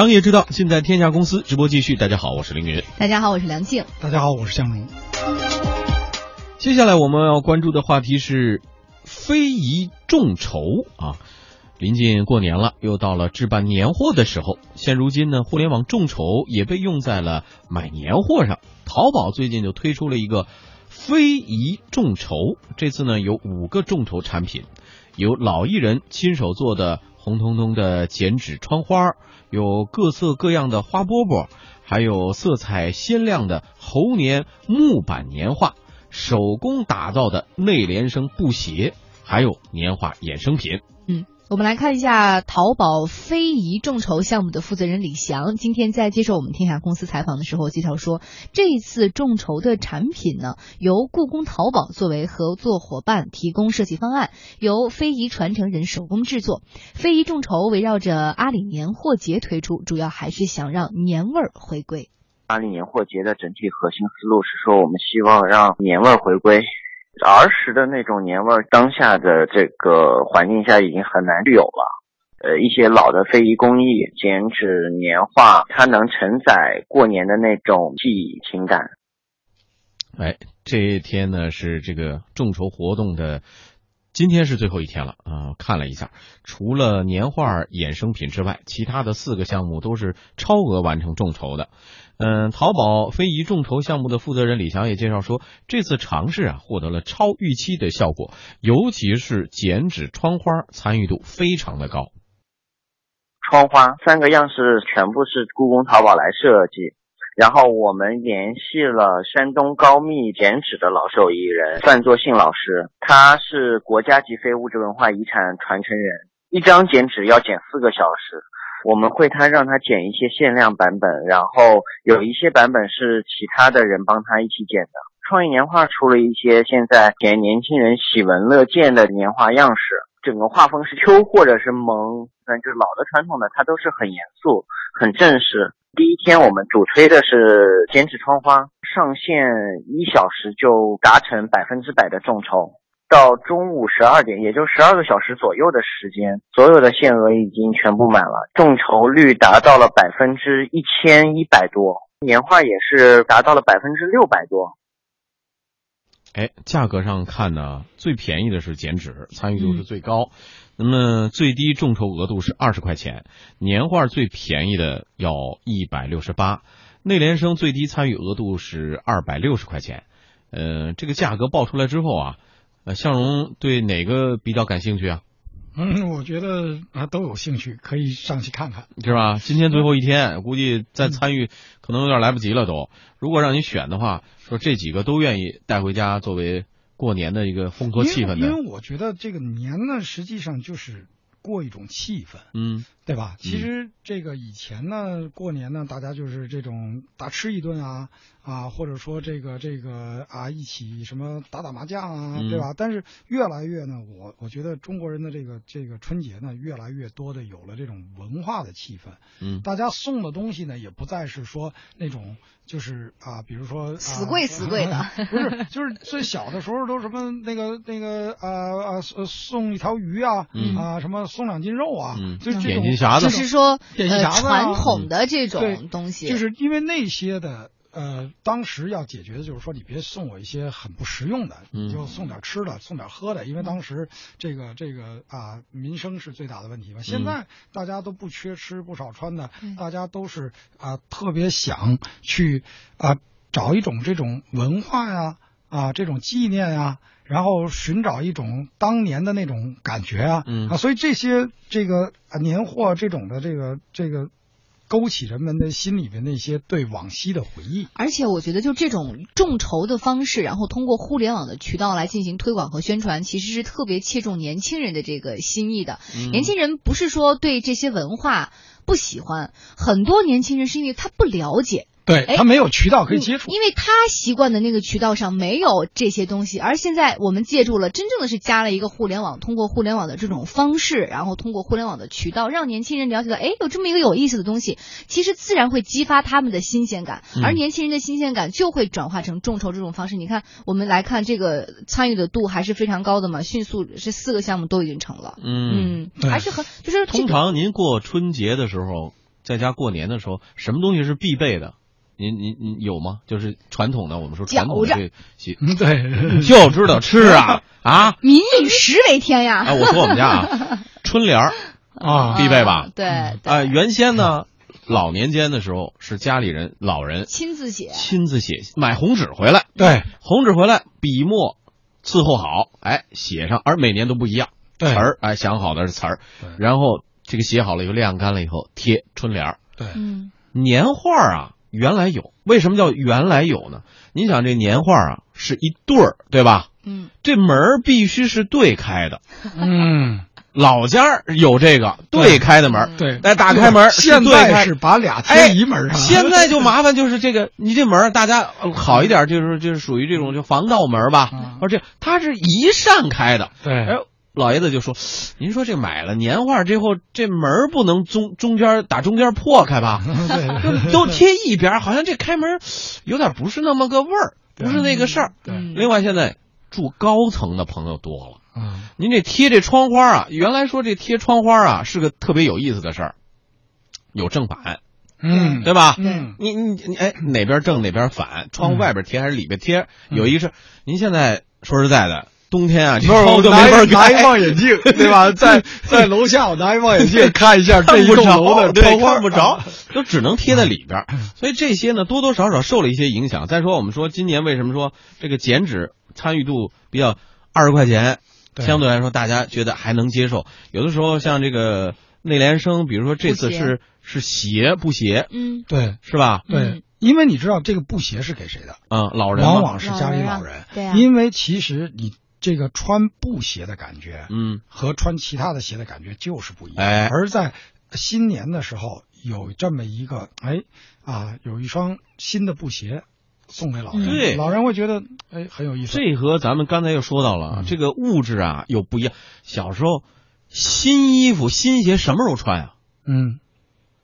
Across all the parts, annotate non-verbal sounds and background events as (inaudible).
商业之道，尽在天下公司。直播继续，大家好，我是凌云。大家好，我是梁静。大家好，我是向荣。接下来我们要关注的话题是非遗众筹啊。临近过年了，又到了置办年货的时候。现如今呢，互联网众筹也被用在了买年货上。淘宝最近就推出了一个非遗众筹，这次呢有五个众筹产品，有老艺人亲手做的红彤彤的剪纸窗花。有各色各样的花饽饽，还有色彩鲜亮的猴年木板年画，手工打造的内联升布鞋，还有年画衍生品。嗯。我们来看一下淘宝非遗众筹项目的负责人李翔，今天在接受我们天下公司采访的时候介绍说，这一次众筹的产品呢，由故宫淘宝作为合作伙伴提供设计方案，由非遗传承人手工制作。非遗众筹围绕着阿里年货节推出，主要还是想让年味儿回归。阿里年货节的整体核心思路是说，我们希望让年味儿回归。儿时的那种年味，当下的这个环境下已经很难有了。呃，一些老的非遗工艺，剪纸、年画，它能承载过年的那种记忆情感。哎，这一天呢是这个众筹活动的，今天是最后一天了啊！看了一下，除了年画衍生品之外，其他的四个项目都是超额完成众筹的。嗯，淘宝非遗众筹项目的负责人李翔也介绍说，这次尝试啊获得了超预期的效果，尤其是剪纸窗花参与度非常的高。窗花三个样式全部是故宫淘宝来设计，然后我们联系了山东高密剪纸的老手艺人范作信老师，他是国家级非物质文化遗产传承人，一张剪纸要剪四个小时。我们会他让他剪一些限量版本，然后有一些版本是其他的人帮他一起剪的。创意年画出了一些现在给年轻人喜闻乐见的年画样式，整个画风是秋或者是萌，嗯，就是老的传统的，它都是很严肃、很正式。第一天我们主推的是剪纸窗花，上线一小时就达成百分之百的众筹。到中午十二点，也就十二个小时左右的时间，所有的限额已经全部满了，众筹率达到了百分之一千一百多，年化也是达到了百分之六百多。哎，价格上看呢，最便宜的是剪纸，参与度是最高，那么最低众筹额度是二十块钱，年画最便宜的要一百六十八，内联升最低参与额度是二百六十块钱，呃，这个价格报出来之后啊。呃，向荣对哪个比较感兴趣啊？嗯，我觉得啊都有兴趣，可以上去看看，是吧？今天最后一天，估计再参与可能有点来不及了。都，如果让你选的话，说这几个都愿意带回家作为过年的一个烘托气氛的。因为我觉得这个年呢，实际上就是过一种气氛，嗯。对吧？其实这个以前呢，过年呢，大家就是这种大吃一顿啊啊，或者说这个这个啊，一起什么打打麻将啊，对吧？但是越来越呢，我我觉得中国人的这个这个春节呢，越来越多的有了这种文化的气氛。嗯，大家送的东西呢，也不再是说那种就是啊，比如说死贵死贵的，(laughs) 不是，就是最小的时候都什么那个那个啊啊送一条鱼啊啊什么送两斤肉啊，就这种。就是说，呃，传统的这种东西，就是因为那些的，呃，当时要解决的就是说，你别送我一些很不实用的，你就送点吃的，送点喝的，因为当时这个这个啊，民生是最大的问题嘛。现在大家都不缺吃不少穿的，大家都是啊，特别想去啊，找一种这种文化呀，啊，这种纪念呀。然后寻找一种当年的那种感觉啊，啊，所以这些这个啊年货这种的这个这个，勾起人们的心里面那些对往昔的回忆。而且我觉得就这种众筹的方式，然后通过互联网的渠道来进行推广和宣传，其实是特别切中年轻人的这个心意的。年轻人不是说对这些文化不喜欢，很多年轻人是因为他不了解。对他没有渠道可以接触，因为他习惯的那个渠道上没有这些东西，而现在我们借助了，真正的是加了一个互联网，通过互联网的这种方式，然后通过互联网的渠道，让年轻人了解到，哎，有这么一个有意思的东西，其实自然会激发他们的新鲜感，而年轻人的新鲜感就会转化成众筹这种方式。你看，我们来看这个参与的度还是非常高的嘛，迅速这四个项目都已经成了，嗯，还是很就是通常您过春节的时候。在家过年的时候，什么东西是必备的？您您您有吗？就是传统的，我们说传统的这习，对，(laughs) 就知道吃啊 (laughs) 啊！(laughs) 民以食为天呀！啊，我说我们家啊，春联儿啊必备吧？对啊，原先呢，老年间的时候是家里人老人亲自写，亲自写，买红纸回来，对，红纸回来，笔墨伺候好，哎，写上，而每年都不一样，词儿，哎，想好的是词儿，然后这个写好了以后晾干了以后贴春联儿，对，嗯，年画啊。原来有，为什么叫原来有呢？你想这年画啊，是一对儿，对吧？嗯，这门必须是对开的。嗯，老家有这个对开的门，对，来打开门。现在是把俩贴一门上，现在就麻烦就是这个，你这门大家好一点，就是就是属于这种就防盗门吧，而且它是一扇开的。对，哎。老爷子就说：“您说这买了年画之后，这门不能中中间打中间破开吧？(laughs) 就都贴一边，好像这开门有点不是那么个味儿，不是那个事儿。另外，现在住高层的朋友多了，嗯，您这贴这窗花啊，原来说这贴窗花啊是个特别有意思的事儿，有正反，嗯，对吧？嗯，你你你，哎，哪边正哪边反？窗户外边贴还是里边贴？有一个是，您现在说实在的。”冬天啊，不是我拿拿一望远镜，对吧？(laughs) 在在楼下，我拿一望远镜看一下这一栋楼的对，看不着，(laughs) 就只能贴在里边。(laughs) 所以这些呢，多多少少受了一些影响。再说，我们说今年为什么说这个剪纸参与度比较二十块钱，相对来说大家觉得还能接受。有的时候像这个内联升，比如说这次是是鞋布鞋，嗯，对，是吧？对，因为你知道这个布鞋是给谁的？嗯，老人往往是家里老人。对因为其实你。这个穿布鞋的感觉，嗯，和穿其他的鞋的感觉就是不一样。哎，而在新年的时候，有这么一个，哎，啊，有一双新的布鞋送给老人，对，老人会觉得，哎，很有意思。这和咱们刚才又说到了，这个物质啊又不一样。小时候，新衣服、新鞋什么时候穿啊？嗯，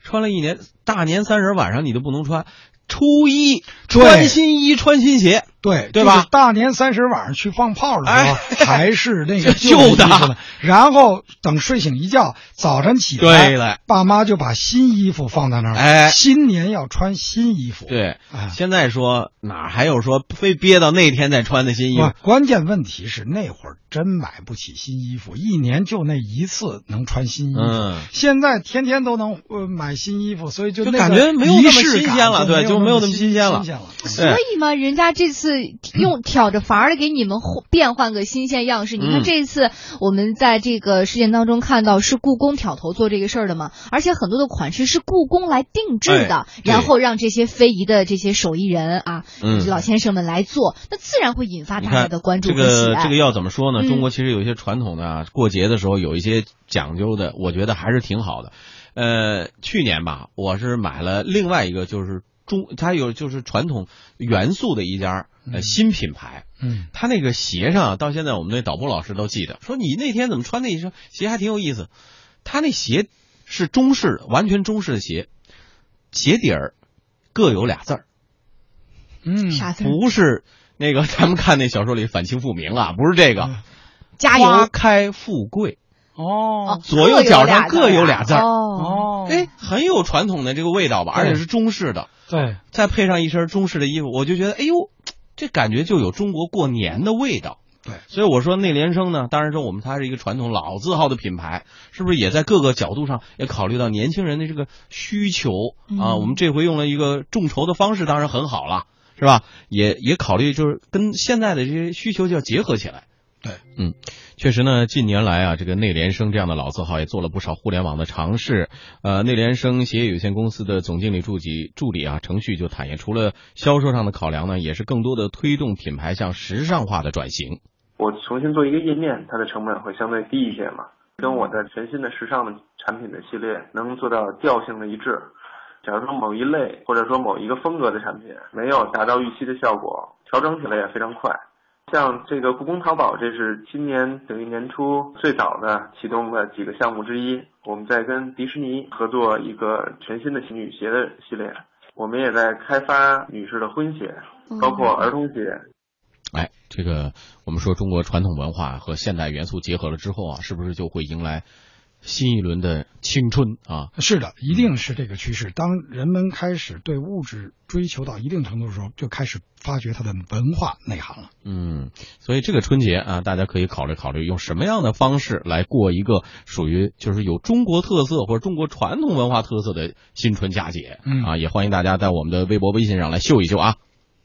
穿了一年，大年三十晚上你都不能穿。初一穿新衣穿新鞋，对对吧？大年三十晚上去放炮的时候 (laughs) 还是那个旧的，然后等睡醒一觉，早晨起来，爸妈就把新衣服放在那儿。哎，新年要穿新衣服。对，现在说哪还有说非憋到那天再穿的新衣服？关键问题是那会儿真买不起新衣服，一年就那一次能穿新衣服。现在天天都能呃买新衣服，所以就感觉没有那么新鲜了，对，就。没有那么新鲜了，所以嘛，人家这次用挑着法儿的给你们变换个新鲜样式。你看这次我们在这个事件当中看到是故宫挑头做这个事儿的嘛，而且很多的款式是故宫来定制的，然后让这些非遗的这些手艺人啊，老先生们来做，那自然会引发大家的关注这个这个要怎么说呢？中国其实有一些传统的啊过节的时候有一些讲究的，我觉得还是挺好的。呃，去年吧，我是买了另外一个就是。中，它有就是传统元素的一家呃新品牌，嗯，他那个鞋上到现在我们那导播老师都记得，说你那天怎么穿那一双鞋还挺有意思，他那鞋是中式的，完全中式的鞋，鞋底儿各有俩字儿，嗯，啥字？不是那个咱们看那小说里反清复明啊，不是这个，加油，花开富贵。哦，左右脚上各有俩字儿哦，哎，很有传统的这个味道吧，而且是中式的。对，再配上一身中式的衣服，我就觉得，哎呦，这感觉就有中国过年的味道。对，所以我说内联升呢，当然说我们它是一个传统老字号的品牌，是不是也在各个角度上也考虑到年轻人的这个需求啊？我们这回用了一个众筹的方式，当然很好了，是吧？也也考虑就是跟现在的这些需求就要结合起来。对，嗯，确实呢，近年来啊，这个内联升这样的老字号也做了不少互联网的尝试。呃，内联升鞋业有限公司的总经理助理助理啊，程序就坦言，除了销售上的考量呢，也是更多的推动品牌向时尚化的转型。我重新做一个页面，它的成本会相对低一些嘛，跟我的全新的时尚的产品的系列能做到调性的一致。假如说某一类或者说某一个风格的产品没有达到预期的效果，调整起来也非常快。像这个故宫淘宝，这是今年等于年初最早的启动的几个项目之一。我们在跟迪士尼合作一个全新的女鞋的系列，我们也在开发女士的婚鞋，包括儿童鞋。哎，这个我们说中国传统文化和现代元素结合了之后啊，是不是就会迎来新一轮的青春啊。是的，一定是这个趋势。当人们开始对物质追求到一定程度的时候，就开始发掘它的文化内涵了。嗯，所以这个春节啊，大家可以考虑考虑，用什么样的方式来过一个属于就是有中国特色或者中国传统文化特色的新春佳节。嗯啊，也欢迎大家在我们的微博、微信上来秀一秀啊。